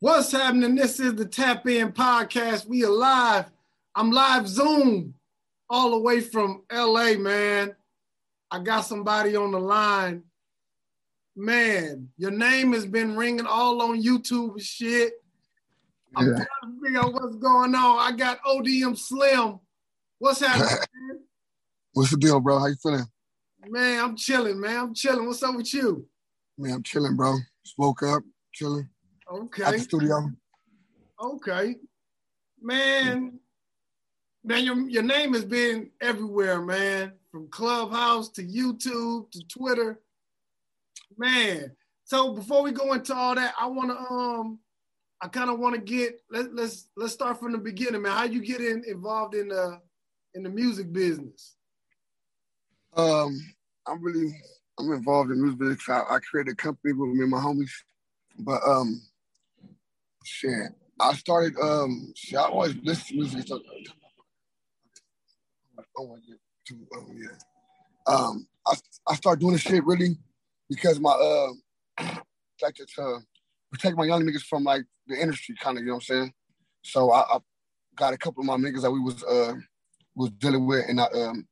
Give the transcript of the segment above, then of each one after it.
What's happening? This is the Tap In Podcast. We are live. I'm live Zoom all the way from LA, man. I got somebody on the line. Man, your name has been ringing all on YouTube and shit. I'm Yeah. trying to figure out what's going on. I got ODM Slim. What's happening, man? What's the deal, bro? How you feeling? Man, I'm chilling, man. I'm chilling. What's up with you? Man, I'm chilling, bro. Just woke up, chilling at Okay. the studio. Okay. Man, man, your, your name has been everywhere, man. From Clubhouse to YouTube to Twitter. Man. So before we go into all that, I wanna um I kind of want to get let, let's let's start from the beginning, man. How you get in, involved in the in the music business? Um, I'm really I'm involved in music business. I, I created a company with me and my homies. But um shit. I started um shit, I always listen to music. So, oh my god. Oh yeah. Um I I started doing this shit really because my uh like to protect my young niggas from like the industry kind of, you know what I'm saying? So I, I got a couple of my niggas that we was uh was dealing with and I um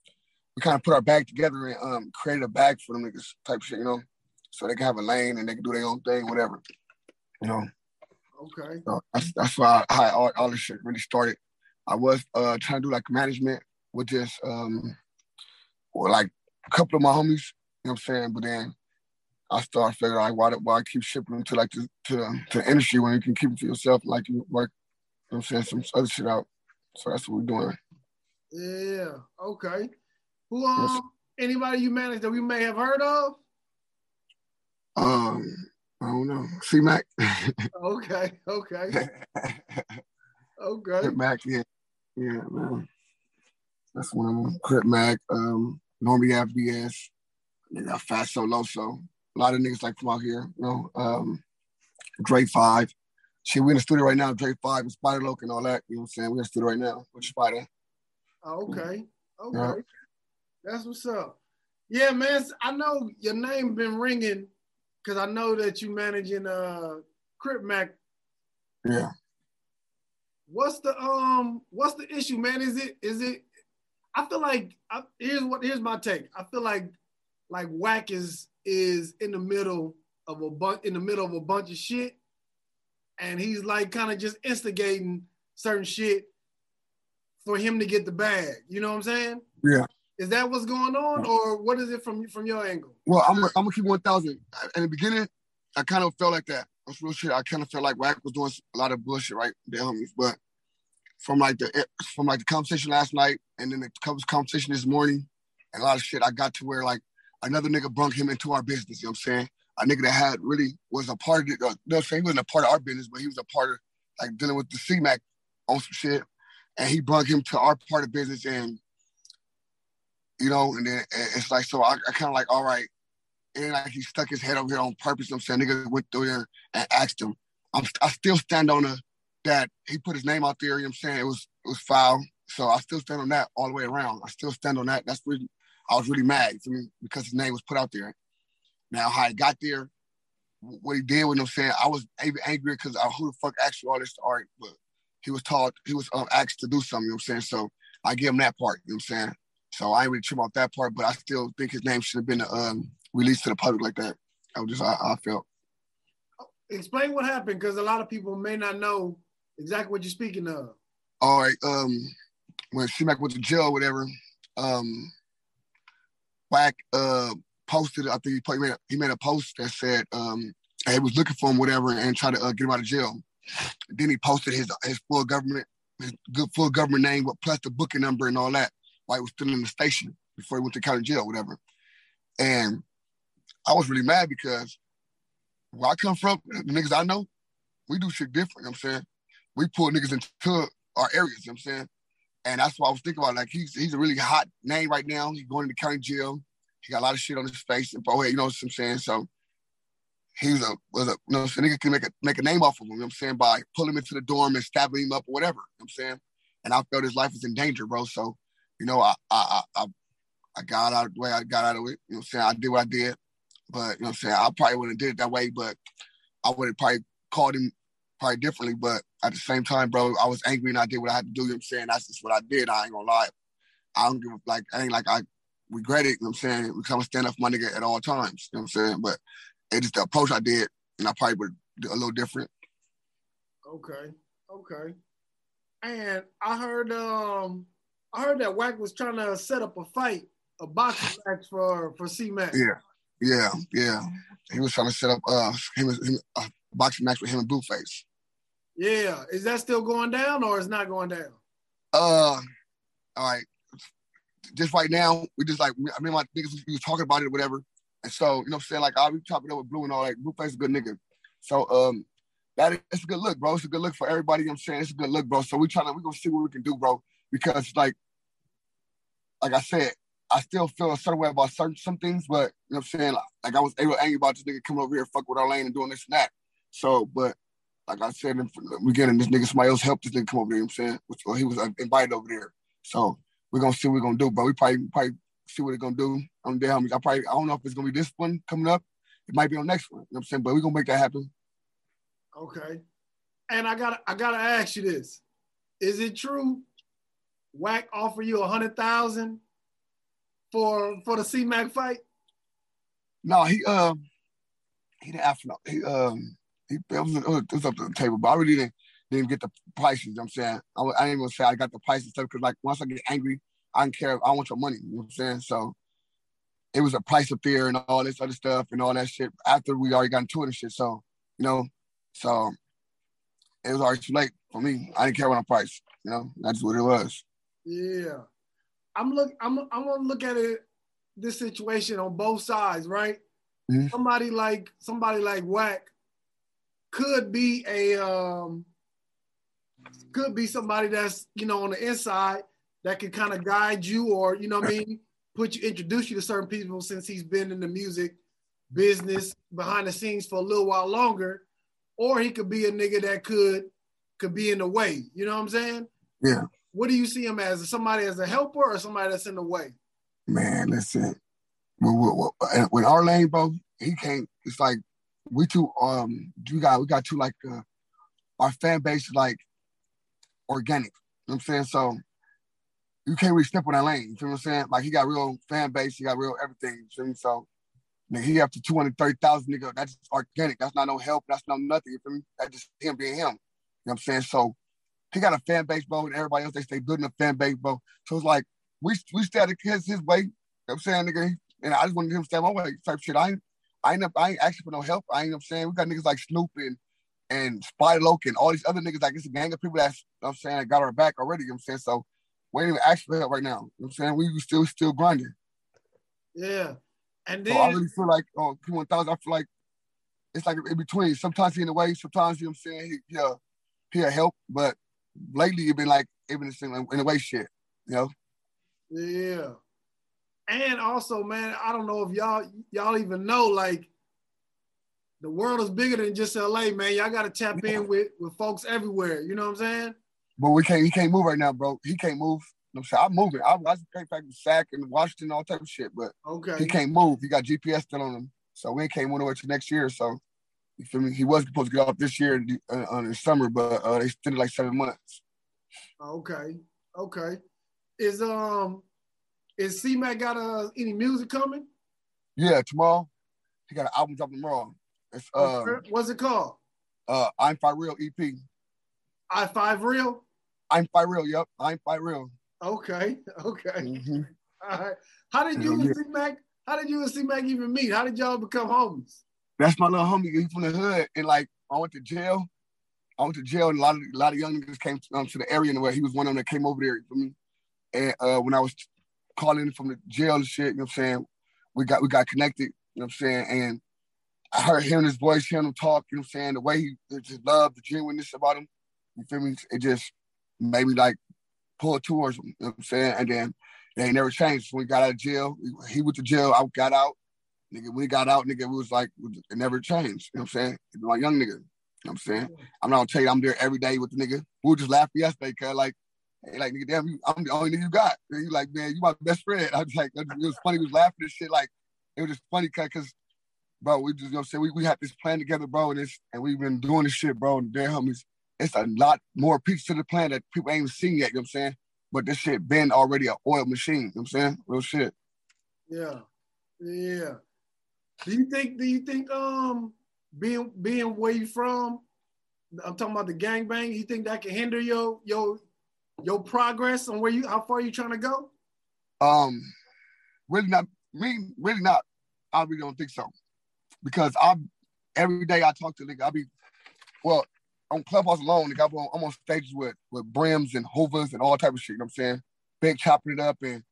we kind of put our bag together and um created a bag for them niggas type shit, you know, so they can have a lane and they can do their own thing, whatever, you know. Okay. So that's that's why I, how all, all this shit really started. I was uh trying to do like management with just um or like a couple of my homies, you know what I'm saying, but then I started figuring like why why keep shipping them to like to to the, to the industry when you can keep it to yourself like you work, you know what I'm saying, some other shit out. So that's what we're doing. Yeah. Okay. Who um anybody you manage that we may have heard of? Um, I don't know. C Mac. Okay. Okay. Okay. Crip Mac, yeah. Yeah, man. That's one of them. Crip Mac, um, Normie FBS, they got Fat Solo, so a lot of niggas like from out here, you know. Um, Dre 5. Shit, we in the studio right now, Dre 5 and Spider Loc and all that, you know what I'm saying? We're in the studio right now with Spider. Okay. Okay. Yeah. That's what's up. Yeah, man. I know your name been ringing because I know that you managing uh Crip Mac. Yeah. What's the um what's the issue, man? Is it is it I feel like I, here's what here's my take. I feel like like Wack is is in the middle of a bunch in the middle of a bunch of shit, and he's like kind of just instigating certain shit for him to get the bag. You know what I'm saying? Yeah. Is that what's going on, or what is it from from your angle? Well, I'm gonna I'm gonna keep 1,000. In the beginning, I kind of felt like that. That's real shit. I kind of felt like Wack was doing a lot of bullshit, right? The homies. But from like the from like the conversation last night and then the co- conversation this morning and a lot of shit, I got to where like another nigga brung him into our business. You know what I'm saying? A nigga that had really was a part of it. Uh, no, saying he wasn't a part of our business, but he was a part of like dealing with the C-Mac on some shit. And he brung him to our part of business and you know, and then it's like so I, I kind of like, all right, and like he stuck his head over here on purpose. You know I'm saying nigga went through there and asked him. I'm, I still stand on the that he put his name out there. You know I'm saying it was it was foul. So I still stand on that all the way around. I still stand on that. That's really I was really mad for me because his name was put out there. Now how he got there, what he did, what I'm saying, I was angry because who the fuck asked you all this art? But he was taught, he was um, asked to do something. You know what I'm saying? So I give him that part. You know what I'm saying? So I ain't really trip off that part, but I still think his name should have been um, released to the public like that. I was just how I felt. Explain what happened, because a lot of people may not know exactly what you're speaking of. All right, um, when C-Mac went to jail, or whatever, um, Wack uh posted. I think he, put, he made a, he made a post that said um he was looking for him, whatever, and tried to uh, get him out of jail. Then he posted his his full government his good full government name, but plus the booking number and all that. He was still in the station before he went to county jail, whatever. And I was really mad because where I come from, the niggas I know, we do shit different. You know what I'm saying we pull niggas into our areas. You know what I'm saying. And that's what I was thinking about. Like he's he's a really hot name right now. He's going into county jail. He got a lot of shit on his face and bro, you know what I'm saying? So he was a was a you know so nigga can make a make a name off of him, you know what I'm saying, by pulling him into the dorm and stabbing him up or whatever. You know what I'm saying? And I felt his life was in danger, bro. So, you know, I I I, I got out of the way I got out of it. You know what I'm saying? I did what I did. But you know what I'm saying, I probably wouldn't have did it that way, but I would have probably called him probably differently, but at the same time, bro, I was angry and I did what I had to do. You know what I'm saying? That's just what I did. I ain't gonna lie. I don't give like I ain't like I regret it, you know what I'm saying? We come and stand up for my nigga at all times, you know what I'm saying? But it's just the approach I did, and I probably would do a little different. Okay. Okay. And I heard um I heard that Wack was trying to set up a fight, a boxing match for for C Mac. Yeah, yeah, yeah. He was trying to set up uh him, him a boxing match with him and Blueface. Yeah, is that still going down or is not going down? Uh, all right. Just right now, we just like I mean my niggas we was talking about it or whatever, and so you know what I'm saying like I we chopping up with Blue and all that. Blueface is a good nigga, so um that is, it's a good look, bro. It's a good look for everybody. You know what I'm saying it's a good look, bro. So we trying to we gonna see what we can do, bro because like like I said, I still feel a certain way about certain some things, but you know what I'm saying? Like, like I was able angry about this nigga coming over here fuck with our lane and doing this and that. So, but like I said the beginning, this nigga somebody else helped this nigga come over there, you know what I'm saying? Which, well, he was invited over there. So we're gonna see what we're gonna do, but we probably probably see what they're gonna do on the homies. I probably I don't know if it's gonna be this one coming up. It might be on next one. You know what I'm saying? But we're gonna make that happen. Okay. And I gotta I gotta ask you this. Is it true Wack offer you a hundred thousand for for the C Mac fight? No, he um he didn't ask for no. He um he it was, it was up to the table, but I really didn't didn't get the prices. You know I'm saying I, I didn't even say I got the prices stuff because like once I get angry, I don't care. I want your money. You know what I'm saying? So it was a price of fear and all this other stuff and all that shit after we already got into it and shit. So you know, so it was already too late for me. I didn't care what I price. You know, that's what it was. Yeah. I'm look I'm I want to look at it this situation on both sides, right? Mm-hmm. Somebody like somebody like Wack could be a um could be somebody that's, you know, on the inside that could kind of guide you or, you know what I mean, put you introduce you to certain people since he's been in the music business behind the scenes for a little while longer. Or he could be a nigga that could could be in the way. You know what I'm saying? Yeah what do you see him as? Somebody as a helper or somebody that's in the way? Man, listen. With our lane, bro, he can't. It's like we two. Um, we got we got two like uh, our fan base is like organic. You know what I'm saying? So you can't really step on that lane. You feel what I'm saying? Like he got real fan base, he got real everything. You feel me? So nigga, he up to 230,000 nigga. That's organic. That's not no help. That's not nothing. You feel me? That's just him being him. You know what I'm saying? So he got a fan base, bro, and everybody else they stay building a fan base, bro. So it's like we we started his his way. You know what I'm saying, nigga, and I just wanted him to stand my way type shit. I ain't I ain't I ain't asking for no help. I ain't you know I'm saying we got niggas like Snoop and and Spider Loc and all these other niggas like it's a gang of people that's you know I'm saying that got our back already. You know I'm saying so we ain't even asking for help right now. You know I'm saying we still still grinding. Yeah, and then so I really feel like oh P one thousand. I feel like it's like in between. Sometimes he in the way. Sometimes you know what I'm saying he he'll he'll help, but lately you've been like even in a way shit, you know. Yeah, and also, man, I don't know if y'all y'all even know like the world is bigger than just LA, man. Y'all got to tap in with with folks everywhere. You know what I'm saying? But we can't. He can't move right now, bro. He can't move. I'm saying I'm moving. I, I came back to Sac and Washington, all type of shit. But okay, he can't move. He got GPS still on him, so we can't move away to next year. So you feel me? He was supposed to get off this year in, uh, in the summer, but uh, they extended like seven months. Okay, okay. Is um is C Mac got uh, any music coming? Yeah, tomorrow. He got an album dropping tomorrow. It's uh, what's it called? Uh, I'm Five Real EP. I Five Real. I'm Five Real. Yep, I'm Five Real. Okay, okay. Mm-hmm. All right. How did you yeah, and C Mac? How did you and C Mac even meet? How did y'all become homies? That's my little homie. He's from the hood, and like I went to jail. I went to jail, and a lot of a lot of young niggas came to, um, to the area, and where he was one of them that came over there for me. And uh, when I was calling from the jail and shit, you know what I'm saying, we got we got connected. You know what I'm saying, and I heard hearing his voice, hearing him talk. You know what I'm saying, the way he just loved the genuineness about him. You feel me? It just made me like pull towards him. You know what I'm saying, and then they never changed. When we got out of jail, he went to jail. I got out. Nigga, we got out, nigga, we was like, it never changed. You know what I'm saying? My young nigga. You know what I'm saying? I'm not gonna tell you I'm there every day with the nigga. We were just laughing yesterday, cause like, hey, like nigga, damn, you, I'm the only nigga you got. And you like, man, you my best friend. I was like, it was funny, we was laughing and shit. Like, it was just funny cause, cause bro, we just you know what I'm saying we, we had this plan together, bro, and it's and we've been doing this shit, bro, and damn homies, it's a lot more pieces to the plan that people ain't even seen yet, you know what I'm saying? But this shit been already an oil machine, you know what I'm saying? Real shit. Yeah. Yeah. Do you think do you think um being being where you from, I'm talking about the gangbang, you think that can hinder your your your progress on where you how far you trying to go? Um really not me really not I really don't think so. Because I every day I talk to nigga, I be well on Clubhouse alone, nigga, I'm on, I'm on stages with with brims and hoovers and all type of shit, you know what I'm saying? Big chopping it up and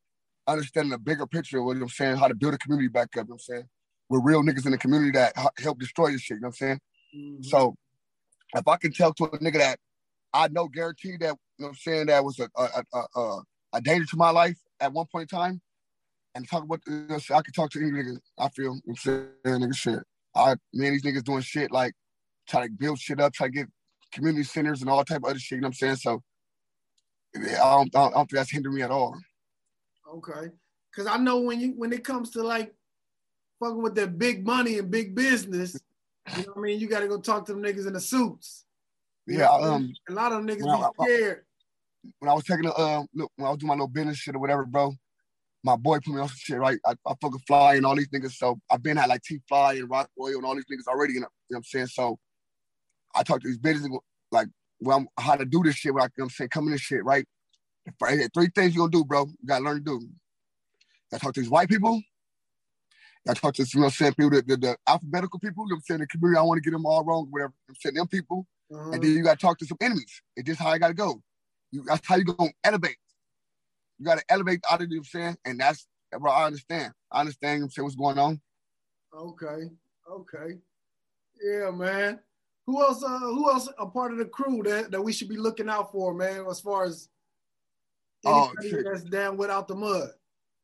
understanding the bigger picture, you know what I'm saying, how to build a community back up, you know what I'm saying? With real niggas in the community that help destroy this shit, you know what I'm saying? Mm-hmm. So if I can tell to a nigga that I know guaranteed that, you know what I'm saying, that was a a, a, a, a danger to my life at one point in time, and talk about, you know, I can talk to any nigga, I feel, you know what I'm saying, nigga shit. I, man, these niggas doing shit like try to build shit up, try to get community centers and all type of other shit, you know what I'm saying? So I don't, I don't, I don't think that's hindering me at all. Okay. Cause I know when you when it comes to like fucking with that big money and big business, you know what I mean? You gotta go talk to them niggas in the suits. You yeah, um a lot of niggas be scared. When I was taking a uh look when I was doing my little business shit or whatever, bro, my boy put me on some shit, right? I, I fucking fly and all these niggas. So I've been at like T Fly and Rock Royal and all these niggas already, you know, you know what I'm saying? So I talked to these business like well, how to do this shit, what I, you know I'm saying, come in this shit, right? Three things you gonna do, bro. You gotta learn to do. I talk to these white people. I talk to you know, saying people, the, the, the, alphabetical people. You know, I'm saying the community. I want to get them all wrong, whatever. I'm saying them people, uh-huh. and then you got to talk to some enemies. It's just how I got to go. You, that's how you gonna elevate. You got to elevate out of you. Know I'm saying, and that's bro. I understand. I understand. I'm saying what's going on. Okay. Okay. Yeah, man. Who else? Uh, who else a part of the crew that, that we should be looking out for, man? As far as oh, anybody oh, that's down without the mud.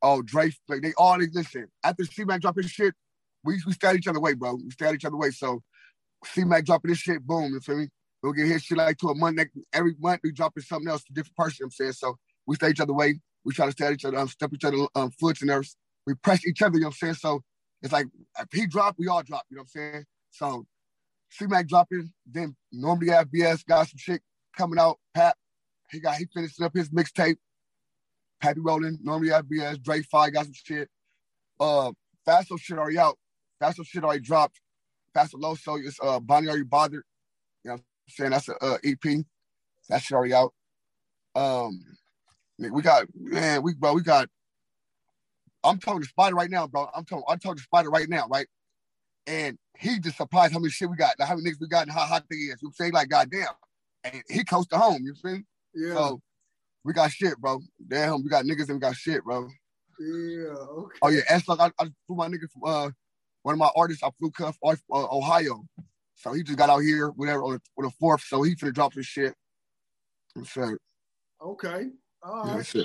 Oh, Drake, like they all listen. After C Mac dropping shit, we we stay each other way, bro. We out each other way. So C Mac dropping this shit, boom, you feel me? We'll get his shit like to a month. Next, every month we dropping something else, a different person. I'm saying so. We stay each other way. We try to stay each other, um, step each other um, foots and everything. We press each other. You know what I'm saying? So it's like if he drop, we all drop. You know what I'm saying? So C Mac dropping, then Normie FBS got some shit coming out. Pat, he got he finished up his mixtape. Pappy rolling, normally I be FBS, Drake Five got some shit. Uh Fasto shit already out. Fasto shit already dropped. Fasto Low, so it's uh Bonnie Are You Bothered? You know what I'm saying? That's a uh, EP. That shit already out. Um we got man, we bro, we got I'm talking to Spider right now, bro. I'm talking I'm talking to Spider right now, right? And he just surprised how many shit we got, how many niggas we got, and how hot they is. You know I'm saying? Like, goddamn. And he coast to home, you see? Yeah. So we got shit, bro. Damn, we got niggas and we got shit, bro. Yeah, okay. Oh yeah, S like I, I flew my nigga from uh one of my artists, I flew cuff off uh, Ohio. So he just got out here, whatever, on the, on the fourth. So he finna drop his shit. So, okay. All right. Yeah,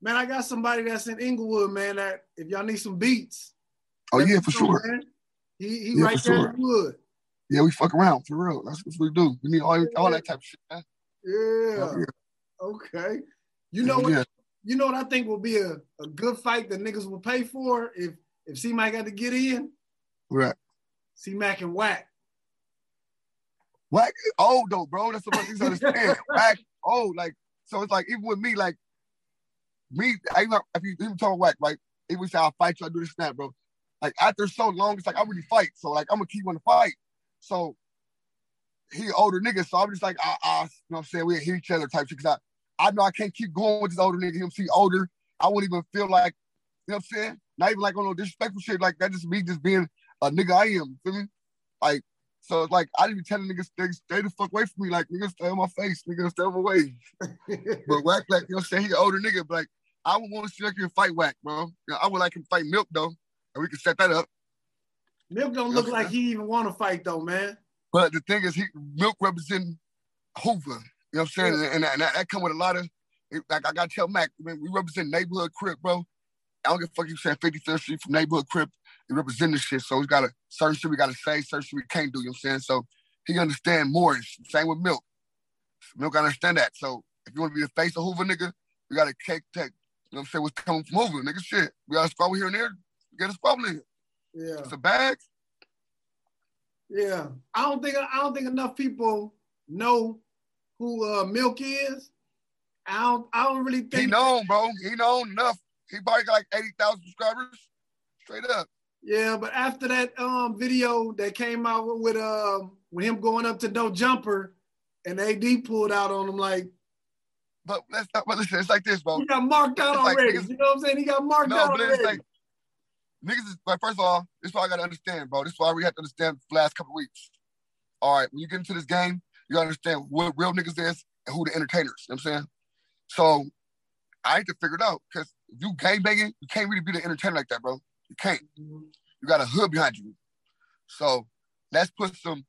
man, I got somebody that's in Inglewood, man. That if y'all need some beats. Oh yeah, for sure. Man. He he yeah, right there sure. in the wood. Yeah, we fuck around for real. That's what we do. We need all, all that type of shit, man. Yeah. Oh, yeah. Okay. You know what? Yeah. You know what I think will be a, a good fight that niggas will pay for if if C Mac got to get in. Right. C Mac and Wack. Wack old though, bro. That's what niggas understand. Wack old, like so. It's like even with me, like me. I know if you even talk Wack, right? Even say I'll fight you, I do this snap, bro. Like after so long, it's like I really fight. So like I'm gonna keep on the fight. So he older nigga, so I'm just like, ah, ah, you know what I'm saying? We hit each other type shit. Cause I, I know I can't keep going with this older nigga. Him see older. I wouldn't even feel like, you know what I'm saying? Not even like on no disrespectful shit. Like that just me just being a nigga I am. Feel me? Like, so it's like I didn't be telling niggas stay, stay the fuck away from me. Like niggas stay on my face, niggas stay on my way. but Wack like, you know what I'm saying? He an older nigga, but like I would want to see like him fight Wack, bro. You know, I would like him fight Milk though. And we can set that up. Milk don't look like he even want to fight though, man. But the thing is, he Milk representing Hoover. You know what I'm saying? Yeah. And, and, that, that come with a lot of like I gotta tell Mac, man, we represent neighborhood crip, bro. I don't give a fuck you saying 53rd Street from neighborhood crip. We represent this shit. So we gotta certain shit we gotta say, certain shit we can't do, you know what I'm saying? So he understand more. Same with Milk. Milk understand that. So if you want to be the face of Hoover, nigga, we gotta take, take, you know what I'm saying, what's coming from Hoover, nigga, shit. We gotta squabble here and there, get a squabble in here. Yeah. It's a bag. Yeah, I don't think I don't think enough people know who uh, Milk is. I don't I don't really think he known, bro. He known enough. He probably got like eighty thousand subscribers, straight up. Yeah, but after that um video that came out with, um with him going up to no jumper, and AD pulled out on him like. But let's not. But listen, it's like this, bro. He got marked out It's like already. niggas- you know what I'm saying? He got marked No, out but already. it's like niggas is like first of all, this is what I gotta understand, bro. This is why we have to understand the last couple weeks. All right, when you get into this game, you understand what real niggas is and who the entertainers. You know what I'm saying? So I need to figure it out because if you gang banging, you can't really be the entertainer like that, bro. You can't. You got a hood behind you. So let's put some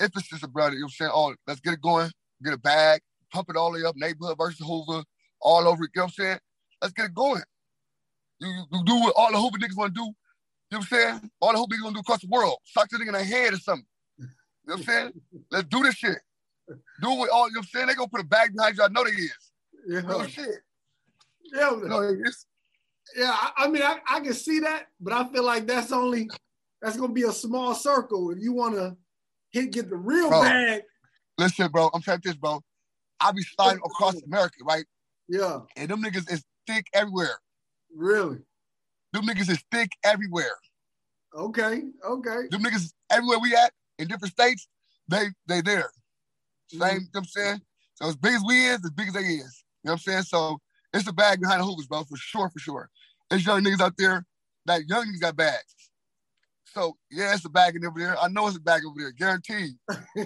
emphasis about it. You know what I'm saying? Oh, let's get it going, get a bag, pump it all the way up, neighborhood versus Hoover, all over it. You know what I'm saying? Let's get it going. You, you, you do what all the Hoover niggas want to do. You know what I'm saying? All the Hoover niggas want to do across the world. Sock the nigga in the head or something. You know what I'm saying? Let's do this shit. Do it all, you know what I'm saying? They gonna put a bag behind you. I know they is. yeah, Real shit. yeah, know yeah. I, I mean, I, I can see that, but I feel like that's only that's gonna be a small circle if you want to hit get the real Bro. bag. Listen, bro, I'm telling you this, bro. I be sliding across America, right? Yeah, And them niggas is thick everywhere. really. Them niggas is thick everywhere. Okay, okay. Them niggas everywhere we at in different states, they they there. Same, mm-hmm. you know what I'm saying? So as big as we is, as big as they is. You know what I'm saying? So it's a bag behind the hoovers, bro, for sure, for sure. There's young niggas out there that young niggas got bags. So yeah, it's a bag in over there. I know it's a bag over there, guaranteed.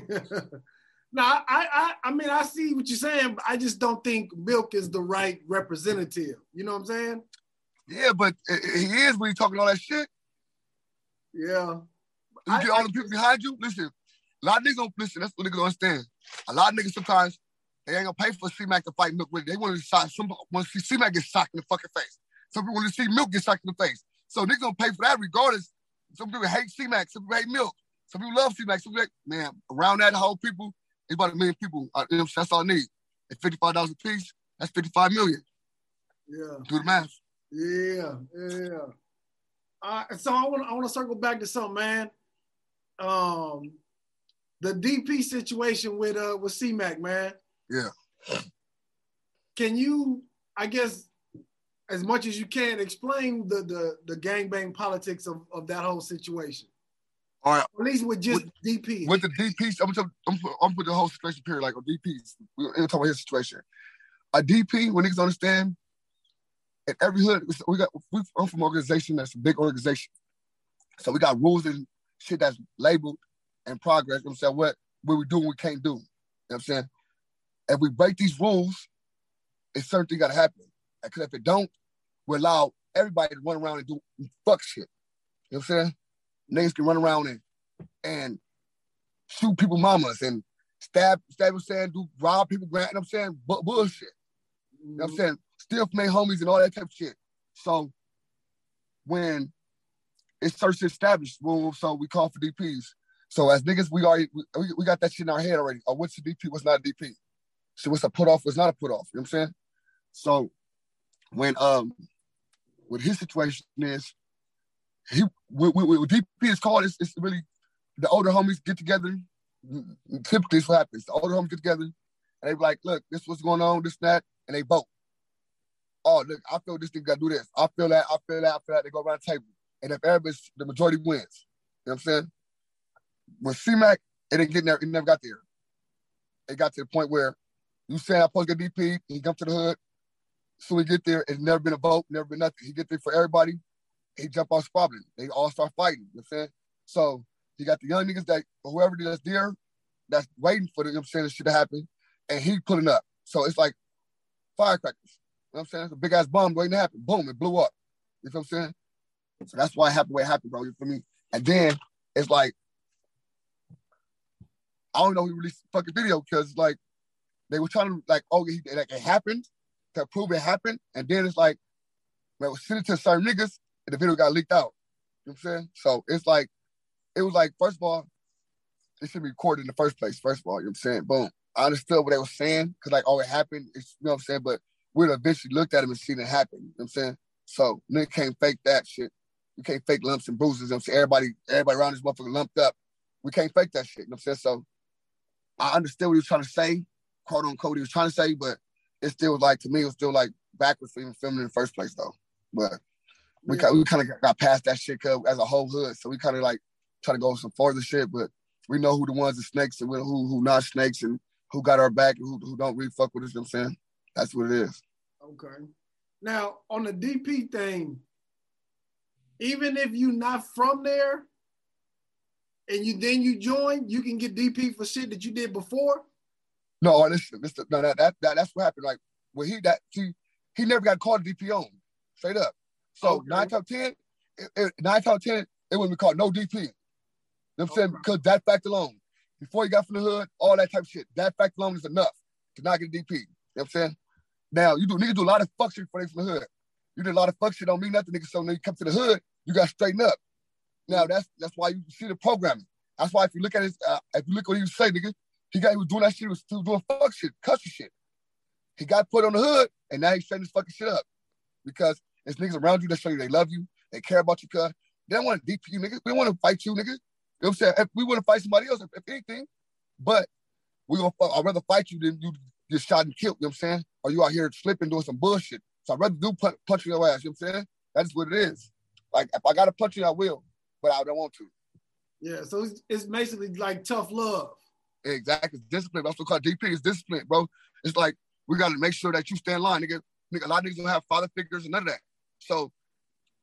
no, I, I, I mean, I see what you're saying, but I just don't think Milk is the right representative. You know what I'm saying? Yeah, but he is when he talking all that shit. Yeah. You I- get all the people behind you. Listen, a lot of niggas don't listen. That's what niggas don't understand. A lot of niggas sometimes they ain't gonna pay for C-Mac to fight Milk with. They want to shot. Some want to see C-Mac get shot in the fucking face. Some people want to see Milk get shot in the face. So niggas gonna pay for that regardless. Some people hate C-Mac. Some people hate Milk. Some people love C-Mac. Some people man, around that whole people, it's about a million people. Uh, that's all I need. At fifty-five dollars a piece, that's fifty-five million. Yeah. Do the math. Yeah. Yeah. Uh, so I want I want to circle back to something, man. Um, the DP situation with uh with C-Mac, man. Yeah. Can you, I guess, as much as you can, explain the the the gangbang politics of, of that whole situation? All right. At least with just DP. with the DPs, I'm gonna I'm I'm put the whole situation period like on DPs. We're gonna talk about his situation. A DP, when niggas understand, in every hood, we got we I'm from an organization that's a big organization. So we got rules and shit that's labeled and progress. You know what I'm saying what what we do and we can't do. You know what I'm saying? If we break these rules, it's certain thing gotta happen. Because if it don't, we allow everybody to run around and do fuck shit. You know what I'm saying? Niggas can run around and and shoot people mamas and stab, stab I'm saying, do rob people, grant, you know what I'm saying, bu- bullshit. You know what I'm mm-hmm. saying? Steal from their homies and all that type of shit. So when it's search established rules, so we call for DPs. So as niggas, we already we, we got that shit in our head already. Or what's a DP, what's not a DP. So what's a put off, what's not a put off. You know what I'm saying? So when um what his situation is, he what, what, what DP is called is it's really the older homies get together. Typically, it's what happens. The older homies get together and they be like, look, this what's going on, this, that, and they vote. Oh, look, I feel this thing gotta do this. I feel that, I feel that, I feel that. They go around the table. And if everybody's the majority wins. You know what I'm saying? When C-Mac, it didn't get there, it never got there. It got to the point where you saying I supposed to get DP, he come to the hood. So we get there, it's never been a vote, never been nothing. He get there for everybody, he jump off squabbling. They all start fighting. You know what I'm saying? So he got the young niggas that whoever that's there, that's waiting for the, you know what I'm saying, this shit to happen, and he pulling up. So it's like firecrackers. You know what I'm saying? It's a big ass bomb waiting to happen. Boom, it blew up. You know what I'm saying? So that's why it happened it happened, bro. You feel me? And then it's like, I don't know who released the fucking video because like they were trying to like, oh, it, like it happened to prove it happened, and then it's like, man, was sent it to certain niggas, and the video got leaked out. You know what I'm saying? So it's like, it was like, first of all, it should be recorded in the first place. First of all, you know what I'm saying? Boom. I understood what they were saying because like, oh, it happened. It's, you know what I'm saying? But we'd eventually looked at him and seen it happen. You know what I'm saying? So nigga can't fake that shit. You can't fake lumps and bruises. You know what I'm saying? Everybody, everybody around this motherfucker lumped up. we can't fake that shit. You know what I'm saying? So I understood what he was trying to say, quote unquote, he was trying to say, but it still was like to me, it was still like backwards for even filming in the first place though. But we yeah. we kind of got past that shit as a whole hood, so we kind of like try to go some further shit. But we know who the ones that snakes and who who not snakes and who got our back and who, who don't really fuck with us. You know what I'm saying? That's what it is. Okay. Now on the DP thing, even if you're not from there, and you then you join, you can get DP for shit that you did before. No, oh, listen, listen no, that, that, that that's what happened. Like when he that he he never got called DP on, straight up. So okay. nine top ten, it, it, nine of ten, it wouldn't be called no DP. You know what I'm saying? Because that fact alone, before he got from the hood, all that type of shit, that fact alone is enough to not get a DP. You know what I'm saying? Now you do niggas do a lot of fuck shit before they from the hood. You did a lot of fuck shit don't mean nothing, nigga. So when you come to the hood, you got to straighten up. Now that's that's why you see the programming. That's why if you look at his, uh, if you look what he was saying, nigga, he got he was doing that shit. He was still doing fuck shit, cussing shit. He got put on the hood, and now he's setting his fucking shit up because there's niggas around you that show you they love you, they care about you, cuz they don't want to deep you, nigga. We don't want to fight you, nigga. You know what I'm saying? If we want to fight somebody else, if, if anything, but we gonna I'd rather fight you than you get shot and killed, you know what I'm saying? Or you out here slipping doing some bullshit. So I'd rather do punch, punch your ass, you know what I'm saying? That's what it is. Like if I gotta punch you, I will, but I don't want to. Yeah, so it's, it's basically like tough love. Exactly, discipline. That's what called DP is discipline, bro. It's like we gotta make sure that you stay in line, nigga. Nigga, a lot of niggas don't have father figures and none of that. So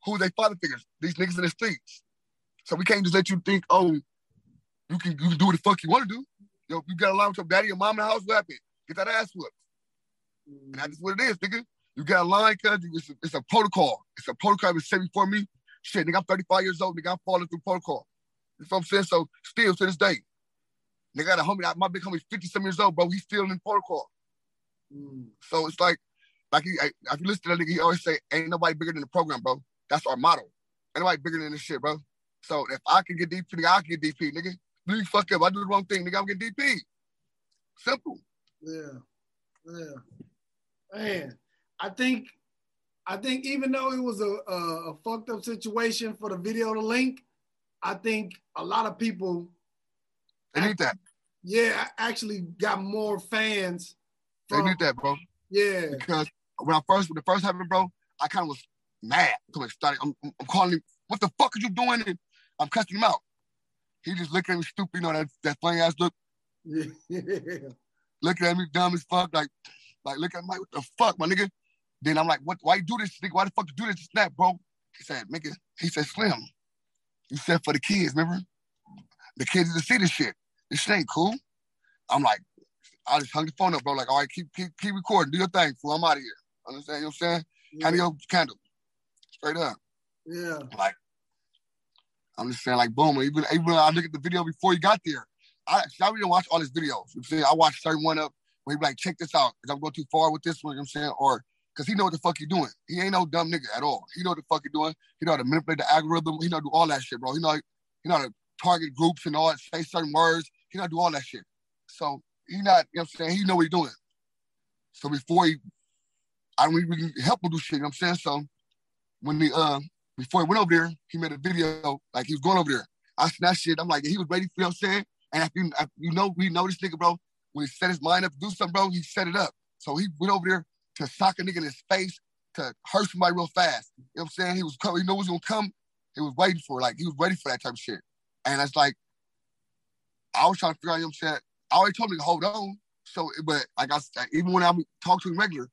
who they father figures? These niggas in the streets. So we can't just let you think, oh, you can you can do what the fuck you want to do. Yo, you got a line with your daddy and mom in the house, what happened? Get that ass whooped. Mm-hmm. And that's what it is, nigga. You got a line, cuz it's, it's, a protocol. It's a protocol. It set before me. Shit, nigga, I'm 35 years old, nigga. I'm falling through protocol. You know what I'm saying? So still to this day. Nigga got a homie, my big homie's 50 some years old, bro. He's still in protocol. Mm. So it's like, like he, if you listen to that nigga, he always say, ain't nobody bigger than the program, bro. That's our motto. Ain't nobody bigger than this shit, bro. So if I can get DP, nigga, I can get DP, nigga. You fuck up. I do the wrong thing, nigga. I'm getting DP. Simple. Yeah. Yeah. Man, I think I think even though it was a, a, a, fucked up situation for the video to link, I think a lot of people they need that. Yeah, I actually got more fans. From, they need that, bro. Yeah. Because when I first when the first happened, bro, I kind of was mad. I started, I'm, I'm calling him, what the fuck are you doing? And I'm cussing him out. He just looking at me stupid, you know, that, that funny ass look. Yeah. looking at me dumb as fuck, like, like look at me like, what the fuck, my nigga? Then I'm like, what? Why you do this, nigga? Why the fuck you do this? Snap, bro. He said, nigga. He said, Slim. You said for the kids, remember? The kids to see this shit. This shit ain't cool. I'm like, I just hung the phone up, bro. Like, all right, keep keep keep recording. Do your thing, fool. I'm out of here. Understand? You know what I'm saying? Yeah. Hand your candle. Straight up. Yeah. Like, I'm just saying, like, boom. Even even I look at the video before you got there, I I don't watch all his videos. You know I'm saying? I watch certain one up where he be like, check this out, because I'm going too far with this one, you know what I'm saying? Or because he know what the fuck he doing. He ain't no dumb nigga at all. He know what the fuck he doing. He know how to manipulate the algorithm. He know do all that shit, bro. He know he know how to target groups and all say certain words. He know how to do all that shit. So he not, you know what I'm saying? He know what he doing. So before he, I don't even help him do shit, you know what I'm saying? So when he, uh, before he went over there, he made a video, like he was going over there. I that shit. I'm like, he was ready, you know what I'm saying? And if you, if you know, we know this nigga, bro, when he set his mind up to do something, bro, he set it up. So he went over there to sock a nigga in his face, to hurt somebody real fast. You know what I'm saying? He was coming, he knew was gonna come. He was waiting for it. Like he was ready for that type of shit. And it's like, I was trying to figure out, you know what I'm saying? I already told him to hold on. So, but like I said, even when I talk to him regular,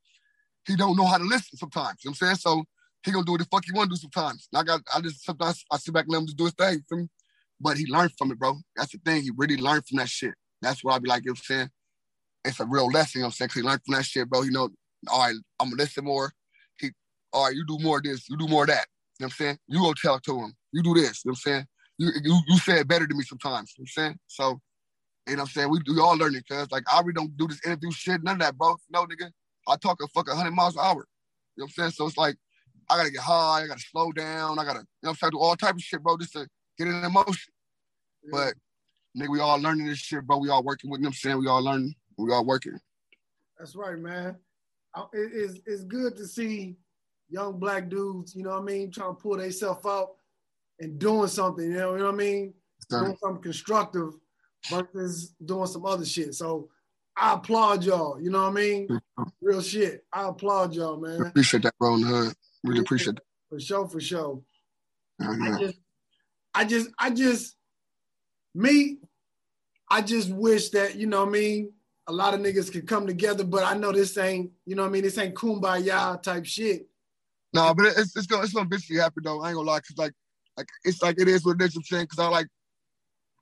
he don't know how to listen sometimes. You know what I'm saying? So he gonna do what the fuck he wanna do sometimes. And I got, I just sometimes I sit back and let him just do his thing for me. But he learned from it, bro. That's the thing. He really learned from that shit. That's what I be like, you know what I'm saying? It's a real lesson, you know what I'm saying? Cause he learned from that shit, bro. You know, all right, I'm gonna listen more. He, all right, you do more of this, you do more of that. You know what I'm saying? You go tell to him, you do this, you know what I'm saying? You you, you say it better than me sometimes, you know what I'm saying? So, you know what I'm saying? We, we all learning, cuz like I really don't do this interview shit, none of that, bro. No, nigga. I talk a fucking 100 miles an hour. You know what I'm saying? So it's like, I gotta get high, I gotta slow down, I gotta, you know what I'm saying, do all type of shit, bro, just to get in emotion. Yeah. But nigga, we all learning this shit, bro. We all working with, you know what I'm saying? We all learning, we all working. That's right, man it's, it's good to see young black dudes, you know what I mean, trying to pull themselves out and doing something, you know, you know what I mean? doing something constructive versus doing some other shit. So I applaud y'all. You know what I mean? Real shit. I applaud y'all, man. Appreciate that, bro. In the hood. Really appreciate that. For sure, for sure. I just, I just, I just, me, I just wish that, you know what I mean, a lot of niggas could come together, but I know this ain't, you know what I mean, this ain't kumbaya type shit. No, but it's it's gonna it's gonna eventually happen though. I ain't gonna lie, cause like like it's like it is what it is. I'm saying, cause I like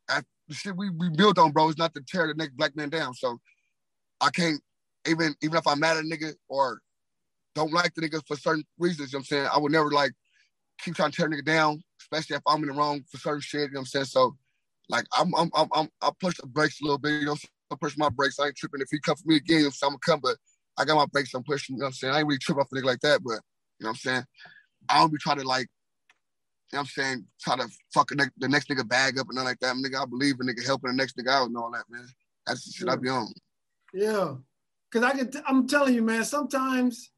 I, the shit we, we built on, bro, is not to tear the next black man down. So I can't even even if I'm mad at a nigga or don't like the nigga for certain reasons, you know what I'm saying? I would never like keep trying to tear nigga down, especially if I'm in the wrong for certain shit, you know what I'm saying? So like I'm I'm I'm, I'm I push the brakes a little bit, you know, I push my brakes. I ain't tripping. If he come for me again, I'm gonna come, but I got my brakes, I'm pushing, you know what I'm saying? I ain't really tripping off a nigga like that, but you know what I'm saying? I don't be trying to like, you know what I'm saying, try to fuck ne- the next nigga bag up and nothing like that. Nigga, I believe in nigga helping the next nigga out and all that, man. That's the shit yeah. I be on. Yeah. Cause I can t- I'm telling you, man, sometimes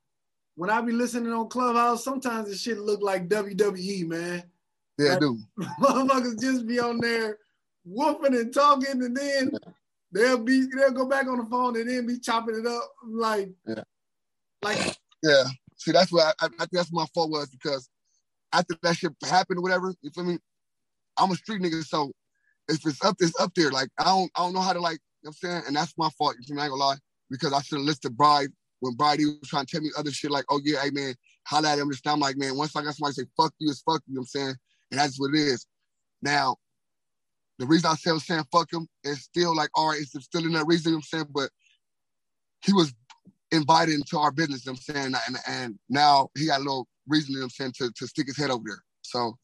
when I be listening on Clubhouse, sometimes the shit look like WWE, man. Yeah, like, I do. Motherfuckers just be on there whooping and talking, and then they'll be they'll go back on the phone and then be chopping it up like yeah. like yeah. See, that's what I, I, think that's my fault was because after that shit happened or whatever, you feel me? I'm a street nigga, so if it's up, it's up there. Like I don't I don't know how to like, you know what I'm saying? And that's my fault, you feel me? I ain't gonna lie because I should have listed Bride when Bride was trying to tell me other shit like, oh yeah, hey man, holla at him. This I'm like, man, once I got somebody say fuck you, it's fuck you, you know what I'm saying? And that's what it is. Now, the reason I said saying fuck him is still like, all right, it's still in that reason, you know what I'm saying? But he was invited into our business, you know what I'm saying? And, and now he got a little reason, you know what I'm saying, to, to stick his head over there. So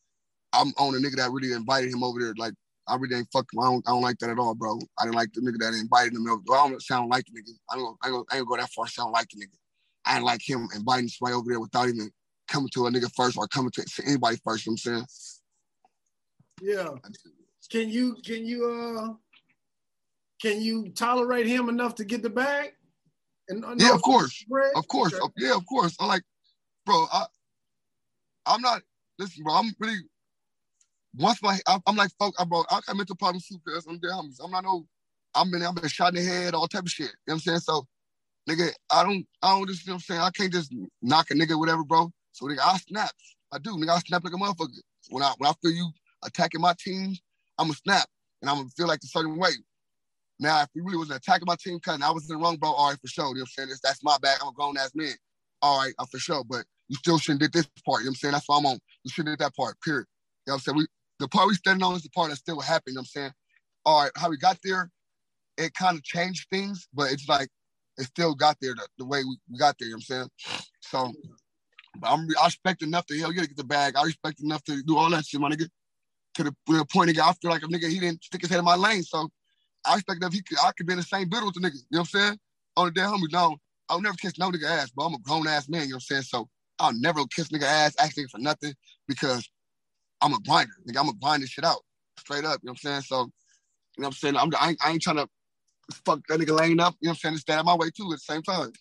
I'm on a nigga that really invited him over there, like I really ain't fuck him. I don't, I don't like that at all, bro. I didn't like the nigga that invited him. Over. I don't sound like the nigga. I don't, I don't, I ain't go that far. Sound like the nigga. I didn't like him inviting somebody over there without even coming to a nigga first or coming to, to anybody first. You know what I'm saying? Yeah. Can you can you uh can you tolerate him enough to get the bag? And yeah, of course, of course, okay. yeah, of course. I'm like, bro, I, I'm not. Listen, bro, I'm really once my I'm like folk, I bro, I got mental problems too, cause I'm dead homies. I'm not no, I'm been I've been shot in the head, all type of shit. You know what I'm saying? So, nigga, I don't I don't just you know what I'm saying. I can't just knock a nigga whatever, bro. So nigga, I snap. I do, nigga. I snap like a motherfucker. When I when I feel you attacking my team, I'm a snap, and I'm gonna feel like a certain way. Now, if you really was attacking my team, cutting, I was in the wrong, bro. All right, for sure. You know what I'm saying? That's my bad. I'm a grown ass man. All right, I'm for sure. But you still shouldn't did this part. You know what I'm saying? That's why I'm on. You shouldn't did that part. Period. You know what I'm saying? We the part we standing on is the part that still happened. You know what I'm saying? All right, how we got there, it kind of changed things, but it's like it still got there the, the way we, we, got there. You know what I'm saying? So I'm I respect enough to hell, gotta get the bag. I respect enough to do all that shit, my nigga. To the, to the point, nigga, I feel like a nigga, he didn't stick his head in my lane. So I expect that he could, I could be in the same building with the nigga. You know what I'm saying? On the damn homie, no, I'll never kiss no nigga ass, but I'm a grown ass man. You know what I'm saying? So I'll never kiss nigga ass, asking for nothing because I'm a grinder. Nigga, I'm gonna grind this shit out straight up. You know what I'm saying? So, you know what I'm saying? I'm, I, ain't, I ain't trying to fuck that nigga lane up. You know what I'm saying? Stand my way too at the same time.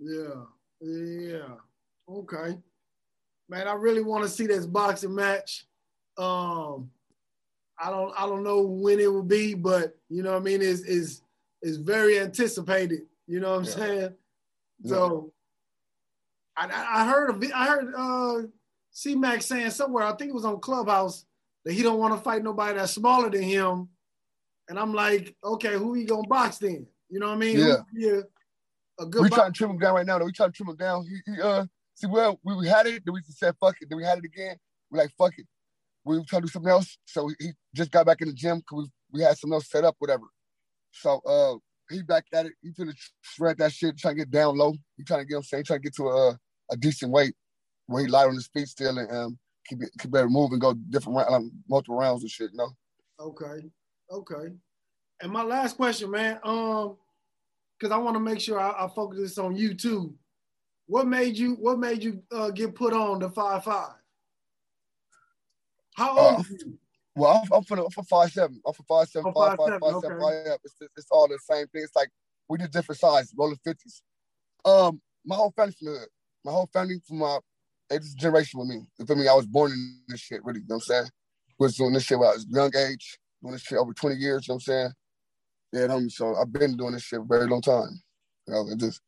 Yeah, yeah. Okay, man. I really want to see this boxing match. Um, I don't, I don't know when it will be, but you know what I mean. Is is is very anticipated. You know what I'm yeah. saying? Yeah. So, I, I heard a, I heard uh C Mac saying somewhere, I think it was on Clubhouse, that he don't want to fight nobody that's smaller than him. And I'm like, okay, who he gonna box then? You know what I mean? Yeah. a good we trying to trim him down right now though. We trying to trim him down. He, he, uh see well we, we had it, then we said fuck it, then we had it again. We're like fuck it. We were trying to do something else. So he just got back in the gym because we, we had something else set up, whatever. So uh he back at it. He finna shred that shit, trying to get down low. He trying to get him saying, trying to get to a a decent weight where he light on his feet still and um, keep it, keep it move and go different um, multiple rounds and shit. You know. Okay. Okay. And my last question, man, um, because I want to make sure I, I, focus this on you too. What made you What made you uh, get put on the five five? How old uh, you? Well, I'm, I'm for I'm for five seven. I'm for five seven, oh, five, five, five, five okay. seven, five up. It's, it's all the same thing. It's like we did different sizes, rolling fifties. Um, my whole family from the My whole family from my it's generation with me. You feel me? I was born in this shit, really. You know what I'm saying? was doing this shit when I was young age, doing this shit over 20 years, you know what I'm saying? Yeah, homie. So I've been doing this shit a very long time. You know, it just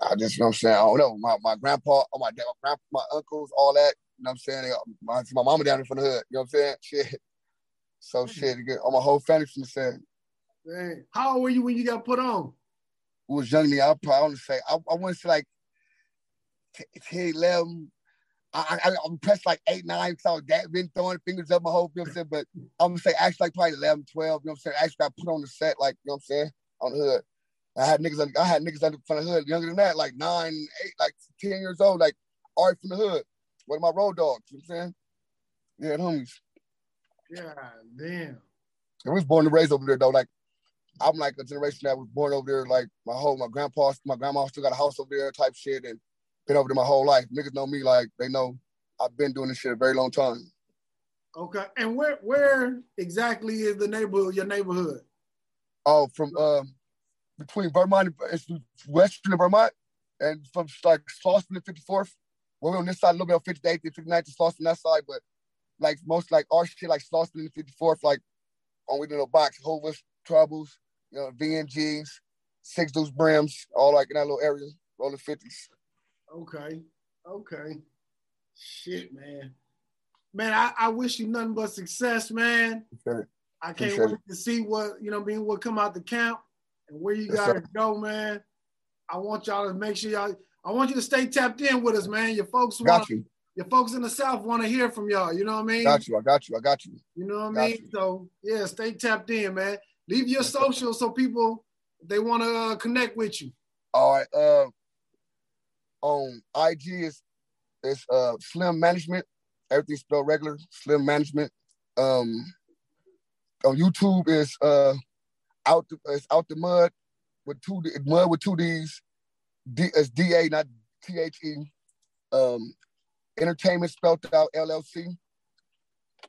I just, you know what I'm saying? I don't know. My my grandpa, oh, my dad, my grandpa, my uncles, all that, you know what I'm saying? My, my mama down in from the hood, you know what I'm saying? Shit. So hmm. shit, all my whole family from the same. Man, how old were you when you got put on? Was young me, I'll probably say I, I want to say like 10, 11, I, I, I'm pressed like eight, nine, so that been throwing fingers up my whole, you know what I'm saying? But I'm gonna say actually like probably 11, 12, you know what I'm saying? Actually got put on the set, like, you know what I'm saying? On the hood. I had niggas, I had niggas under from the hood younger than that, like nine, eight, like 10 years old, like art from the hood. One of my road dogs, you know what I'm saying? Yeah, homies. Yeah, damn. I was born and raised over there though. Like I'm like a generation that was born over there. Like my whole my grandpa, my grandma still got a house over there, type shit, and been over there my whole life. Niggas know me like they know I've been doing this shit a very long time. Okay, and where where exactly is the neighborhood? Your neighborhood? Oh, from uh, between Vermont, it's western Vermont, and from like Slauson and 54th. We're on this side a little bit on 58th and 59th to Slauson that side, but like most like our shit like Slauson the 54th, like on within a box, Hoovers, Troubles, you know, VNGs, Six Deuce Brims, all like in that little area, rolling 50s. Okay. Okay. Shit, man. Man, I, I wish you nothing but success, man. Okay. I can't wait it. to see what, you know, being what come out the camp and where you yes, gotta sir. go, man. I want y'all to make sure y'all I want you to stay tapped in with us, man. Your folks want you. Your folks in the South want to hear from y'all. You know what I mean? Got you. I got you. I got you. You know what I mean? You. So yeah, stay tapped in, man. Leave your social so people they want to uh, connect with you. All right. Uh, on IG is it's uh Slim Management. Everything's spelled regular. Slim Management. Um, on YouTube is uh out the it's out the mud with two mud with two D's. D it's D A not T H E. Um, entertainment spelled out LLC.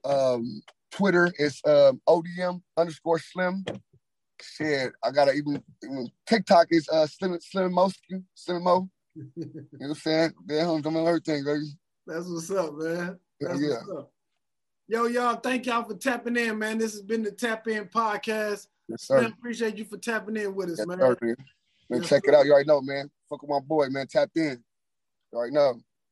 Um, Twitter is um, ODM underscore Slim. Shit, I gotta even, even TikTok is uh Slim Slim Mosky Slim Mo. you know what I'm saying? They're home doing everything, baby. That's what's up, man. That's yeah. what's up. Yo, y'all, thank y'all for tapping in, man. This has been the Tap In Podcast. Yes, sir. Man, appreciate you for tapping in with us, yes, man. Sir, man. man yes, check sir. it out. You already know, man. Fuck with my boy, man. Tap in. Already know.